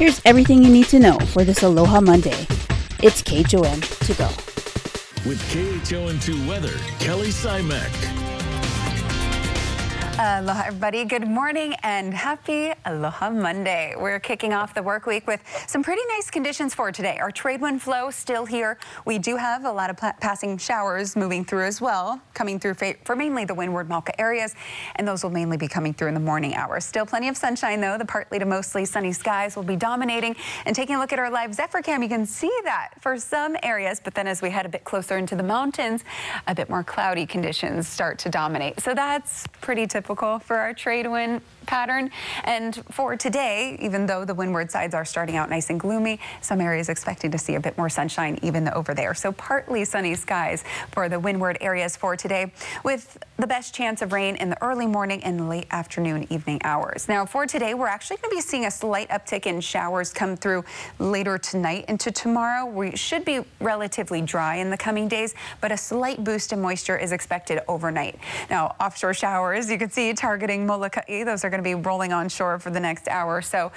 Here's everything you need to know for this Aloha Monday. It's KHON to go. With KHON2 Weather, Kelly Simek. Aloha, everybody. Good morning and happy Aloha Monday. We're kicking off the work week with some pretty nice conditions for today. Our trade wind flow still here. We do have a lot of passing showers moving through as well, coming through for mainly the windward Mauka areas, and those will mainly be coming through in the morning hours. Still plenty of sunshine, though. The partly to mostly sunny skies will be dominating. And taking a look at our live Zephyr cam, you can see that for some areas, but then as we head a bit closer into the mountains, a bit more cloudy conditions start to dominate. So that's pretty typical typical for our trade wind pattern. And for today, even though the windward sides are starting out nice and gloomy, some areas expecting to see a bit more sunshine even over there. So partly sunny skies for the windward areas for today with the best chance of rain in the early morning and late afternoon evening hours. Now for today, we're actually going to be seeing a slight uptick in showers come through later tonight into tomorrow. We should be relatively dry in the coming days, but a slight boost in moisture is expected overnight. Now offshore showers, you can see targeting Molokai. Those are going to be rolling on shore for the next hour so.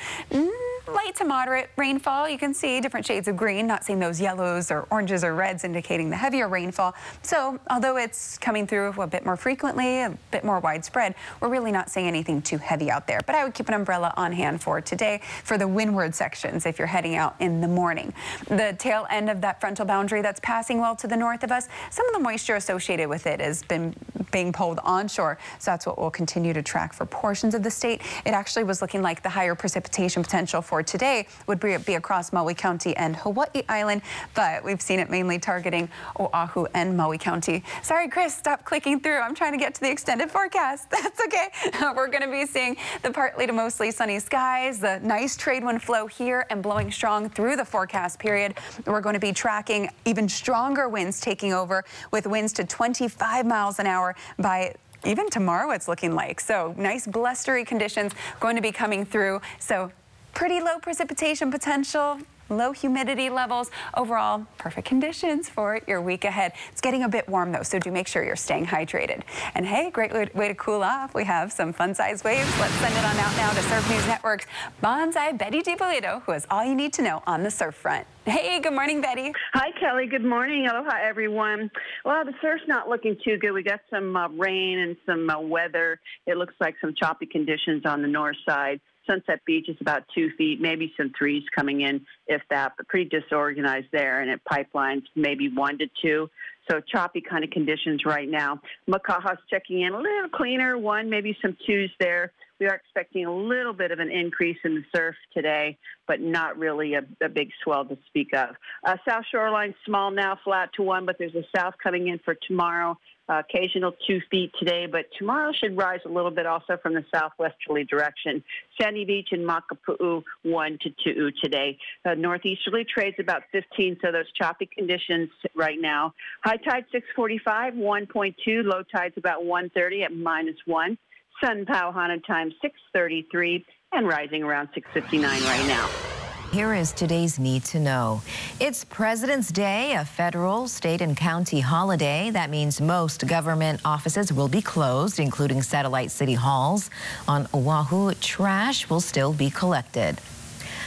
Light to moderate rainfall. You can see different shades of green, not seeing those yellows or oranges or reds indicating the heavier rainfall. So although it's coming through a bit more frequently, a bit more widespread, we're really not seeing anything too heavy out there. But I would keep an umbrella on hand for today for the windward sections if you're heading out in the morning. The tail end of that frontal boundary that's passing well to the north of us, some of the moisture associated with it has been being pulled onshore. So that's what we'll continue to track for portions of the state. It actually was looking like the higher precipitation potential for today would be across Maui County and Hawaii Island, but we've seen it mainly targeting Oahu and Maui County. Sorry, Chris, stop clicking through. I'm trying to get to the extended forecast. That's okay. We're going to be seeing the partly to mostly sunny skies, the nice trade wind flow here and blowing strong through the forecast period. We're going to be tracking even stronger winds taking over with winds to 25 miles an hour by even tomorrow it's looking like. So nice blustery conditions going to be coming through. So pretty low precipitation potential, low humidity levels. Overall, perfect conditions for your week ahead. It's getting a bit warm though, so do make sure you're staying hydrated. And hey, great way to cool off. We have some fun-sized waves. Let's send it on out now to Surf News Network's Banzai Betty DiPolito, who has all you need to know on the surf front. Hey, good morning, Betty. Hi, Kelly. Good morning. Aloha, everyone. Well, the surf's not looking too good. We got some uh, rain and some uh, weather. It looks like some choppy conditions on the north side. Sunset Beach is about two feet, maybe some threes coming in, if that, but pretty disorganized there. And it Pipeline's maybe one to two. So choppy kind of conditions right now. Makaha's checking in a little cleaner, one, maybe some twos there. We are expecting a little bit of an increase in the surf today, but not really a, a big swell to speak of. Uh, south shoreline small now, flat to one, but there's a south coming in for tomorrow occasional two feet today, but tomorrow should rise a little bit also from the southwesterly direction. Sandy Beach and Makapu'u, one to two today. Uh, northeasterly trades about 15, so those choppy conditions right now. High tide 645, 1.2. Low tide's about 130 at minus one. Sun Pauhana time 633 and rising around 659 right now. Here is today's need to know. It's President's Day, a federal, state, and county holiday. That means most government offices will be closed, including satellite city halls. On Oahu, trash will still be collected.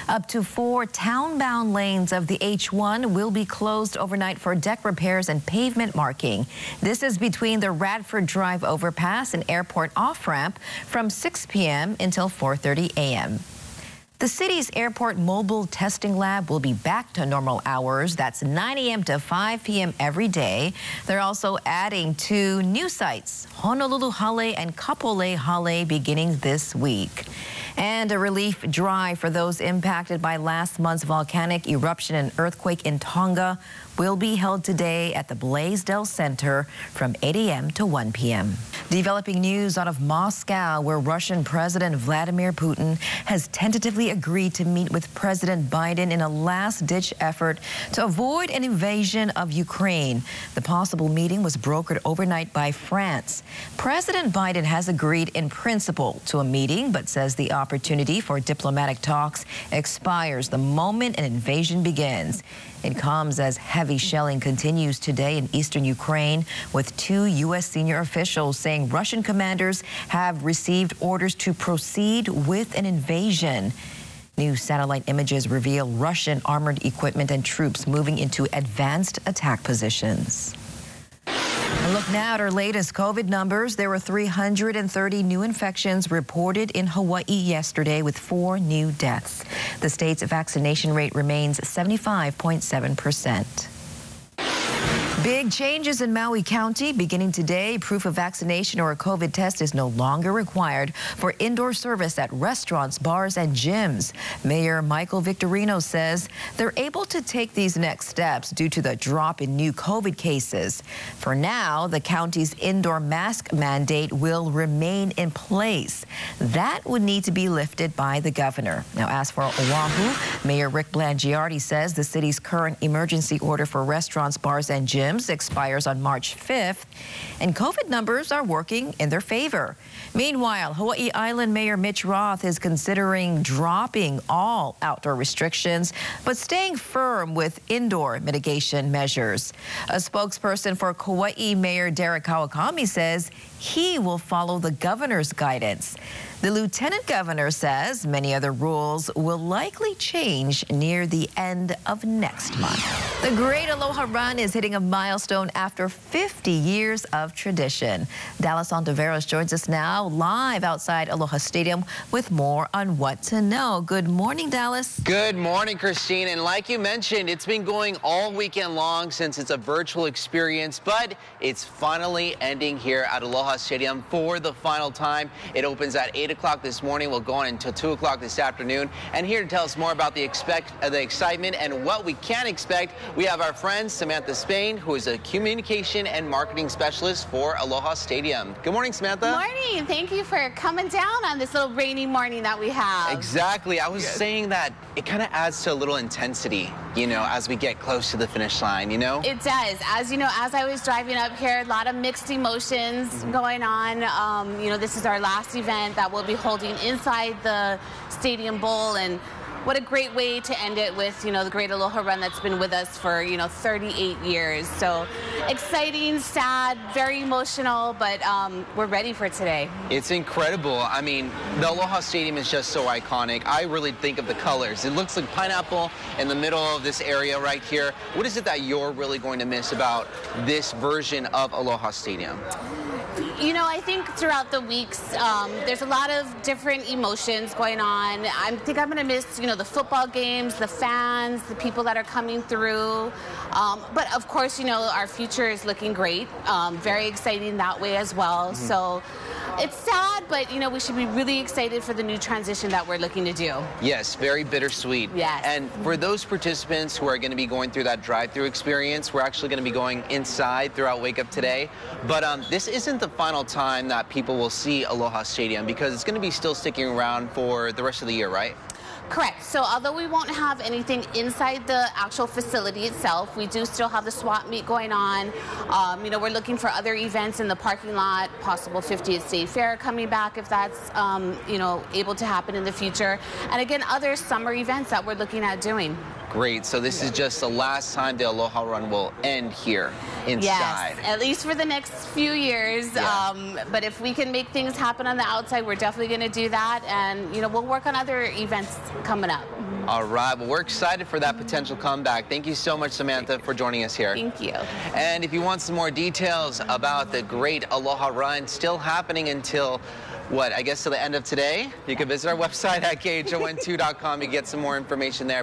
Up to four town-bound lanes of the H1 will be closed overnight for deck repairs and pavement marking. This is between the Radford Drive overpass and airport off-ramp from 6 p.m. until 4.30 a.m. The city's airport mobile testing lab will be back to normal hours. That's 9 a.m. to 5 p.m. every day. They're also adding two new sites, Honolulu Hale and Kapolei Hale, beginning this week. And a relief drive for those impacted by last month's volcanic eruption and earthquake in Tonga will be held today at the Blaisdell Center from 8 a.m. to 1 p.m. Developing news out of Moscow, where Russian President Vladimir Putin has tentatively agreed to meet with President Biden in a last-ditch effort to avoid an invasion of Ukraine. The possible meeting was brokered overnight by France. President Biden has agreed in principle to a meeting, but says the opportunity for diplomatic talks expires the moment an invasion begins. It comes as heavy shelling continues today in eastern Ukraine, with two U.S. senior officials saying Russian commanders have received orders to proceed with an invasion. New satellite images reveal Russian armored equipment and troops moving into advanced attack positions. A look now at our latest COVID numbers. There were 330 new infections reported in Hawaii yesterday with four new deaths. The state's vaccination rate remains 75.7 percent. Big changes in Maui County. Beginning today, proof of vaccination or a COVID test is no longer required for indoor service at restaurants, bars, and gyms. Mayor Michael Victorino says they're able to take these next steps due to the drop in new COVID cases. For now, the county's indoor mask mandate will remain in place. That would need to be lifted by the governor. Now, as for Oahu, Mayor Rick Blangiardi says the city's current emergency order for restaurants, bars, and gyms expires on March 5th, and COVID numbers are working in their favor. Meanwhile, Hawaii Island Mayor Mitch Roth is considering dropping all outdoor restrictions, but staying firm with indoor mitigation measures. A spokesperson for Kauai Mayor Derek Kawakami says he will follow the governor's guidance. The lieutenant governor says many other rules will likely change near the end of next month. The Great Aloha Run is hitting a milestone after 50 years of tradition. Dallas Ontiveros joins us now live outside Aloha Stadium with more on what to know. Good morning, Dallas. Good morning, Christine. And like you mentioned, it's been going all weekend long since it's a virtual experience, but it's finally ending here at Aloha Stadium for the final time. It opens at 8 8 o'clock this morning. We'll go on until 2 o'clock this afternoon. And here to tell us more about the, expect, uh, the excitement and what we can expect, we have our friend Samantha Spain, who is a communication and marketing specialist for Aloha Stadium. Good morning, Samantha. Good morning. Thank you for coming down on this little rainy morning that we have. Exactly. I was Good. saying that it kind of adds to a little intensity, you know, as we get close to the finish line, you know? It does. As you know, as I was driving up here, a lot of mixed emotions mm -hmm. going on. Um, you know, this is our last event that will be holding inside the Stadium Bowl and what a great way to end it with, you know, the Great Aloha Run that's been with us for, you know, 38 years. So exciting, sad, very emotional, but um, we're ready for today. It's incredible. I mean, the Aloha Stadium is just so iconic. I really think of the colors. It looks like pineapple in the middle of this area right here. What is it that you're really going to miss about this version of Aloha Stadium? You know, I think throughout the weeks, um, there's a lot of different emotions going on. I think I'm going to miss, you know, the football games, the fans, the people that are coming through. Um, but of course, you know, our future is looking great. Um, very exciting that way as well. Mm-hmm. So it's sad, but you know, we should be really excited for the new transition that we're looking to do. Yes, very bittersweet. Yes. And for those participants who are going to be going through that drive-through experience, we're actually going to be going inside throughout Wake Up today. But um, this isn't the final time that people will see Aloha Stadium because it's going to be still sticking around for the rest of the year, right? Correct. So although we won't have anything inside the actual facility itself, we do still have the swap meet going on. Um, you know, we're looking for other events in the parking lot, possible 50th State Fair coming back if that's, um, you know, able to happen in the future. And again, other summer events that we're looking at doing. Great. So this is just the last time the Aloha Run will end here inside. Yes, at least for the next few years. Yeah. Um, but if we can make things happen on the outside, we're definitely going to do that. And, you know, we'll work on other events coming up. All right. Well, we're excited for that potential comeback. Thank you so much, Samantha, for joining us here. Thank you. And if you want some more details about the great Aloha Run still happening until what, I guess to the end of today, you can visit our website at khon2.com to get some more information there.